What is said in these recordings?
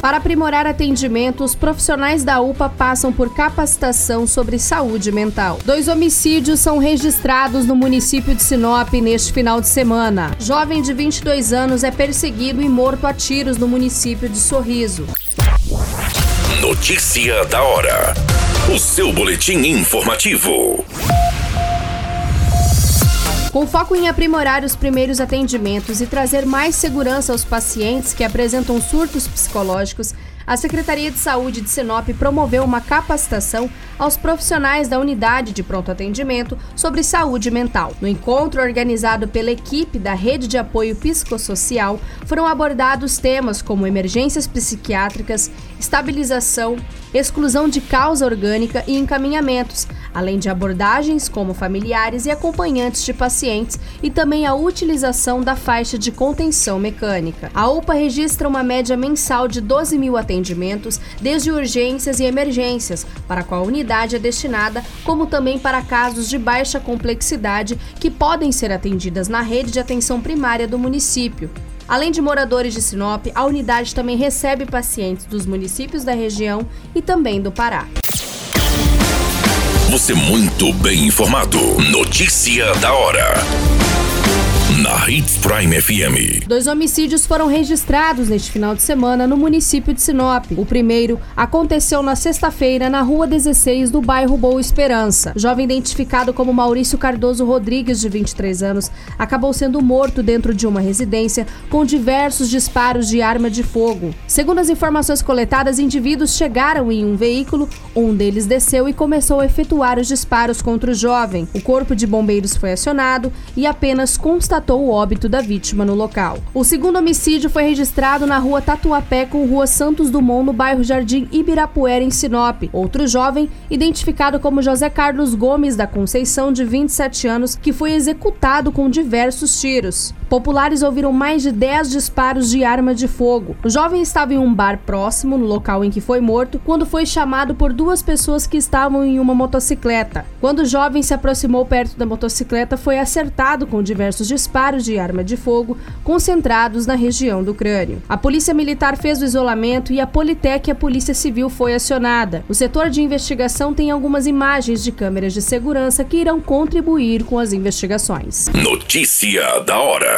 Para aprimorar atendimento, os profissionais da UPA passam por capacitação sobre saúde mental. Dois homicídios são registrados no município de Sinop neste final de semana. Jovem de 22 anos é perseguido e morto a tiros no município de Sorriso. Notícia da hora. O seu boletim informativo. Com foco em aprimorar os primeiros atendimentos e trazer mais segurança aos pacientes que apresentam surtos psicológicos, a Secretaria de Saúde de Sinop promoveu uma capacitação aos profissionais da unidade de pronto atendimento sobre saúde mental. No encontro organizado pela equipe da Rede de Apoio Psicossocial, foram abordados temas como emergências psiquiátricas, estabilização, exclusão de causa orgânica e encaminhamentos, além de abordagens como familiares e acompanhantes de pacientes e também a utilização da faixa de contenção mecânica. A UPA registra uma média mensal de 12 mil atendimentos, desde urgências e emergências, para qual a unidade é destinada, como também para casos de baixa complexidade que podem ser atendidas na rede de atenção primária do município. Além de moradores de Sinop, a unidade também recebe pacientes dos municípios da região e também do Pará. Você muito bem informado. Notícia da hora na Hits Prime FM. Dois homicídios foram registrados neste final de semana no município de Sinop. O primeiro aconteceu na sexta-feira na rua 16 do bairro Boa Esperança. Jovem identificado como Maurício Cardoso Rodrigues, de 23 anos, acabou sendo morto dentro de uma residência com diversos disparos de arma de fogo. Segundo as informações coletadas, indivíduos chegaram em um veículo, um deles desceu e começou a efetuar os disparos contra o jovem. O corpo de bombeiros foi acionado e apenas constatou o óbito da vítima no local. O segundo homicídio foi registrado na rua Tatuapé com rua Santos Dumont, no bairro Jardim Ibirapuera, em Sinop. Outro jovem, identificado como José Carlos Gomes da Conceição, de 27 anos, que foi executado com diversos tiros. Populares ouviram mais de 10 disparos de arma de fogo. O jovem estava em um bar próximo, no local em que foi morto, quando foi chamado por duas pessoas que estavam em uma motocicleta. Quando o jovem se aproximou perto da motocicleta, foi acertado com diversos disparos de arma de fogo concentrados na região do crânio. A polícia militar fez o isolamento e a Politec e a Polícia Civil foi acionada. O setor de investigação tem algumas imagens de câmeras de segurança que irão contribuir com as investigações. Notícia da hora.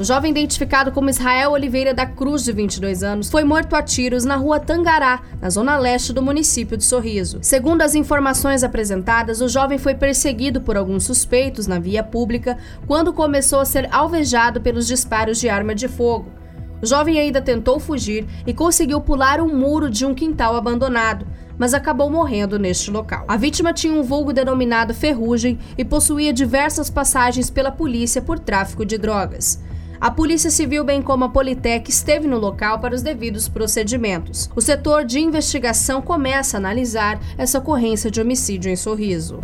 O jovem identificado como Israel Oliveira da Cruz, de 22 anos, foi morto a tiros na rua Tangará, na zona leste do município de Sorriso. Segundo as informações apresentadas, o jovem foi perseguido por alguns suspeitos na via pública quando começou a ser alvejado pelos disparos de arma de fogo. O jovem ainda tentou fugir e conseguiu pular um muro de um quintal abandonado, mas acabou morrendo neste local. A vítima tinha um vulgo denominado Ferrugem e possuía diversas passagens pela polícia por tráfico de drogas. A Polícia Civil, bem como a Politec, esteve no local para os devidos procedimentos. O setor de investigação começa a analisar essa ocorrência de homicídio em Sorriso.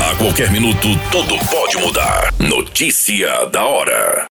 A qualquer minuto, tudo pode mudar. Notícia da hora.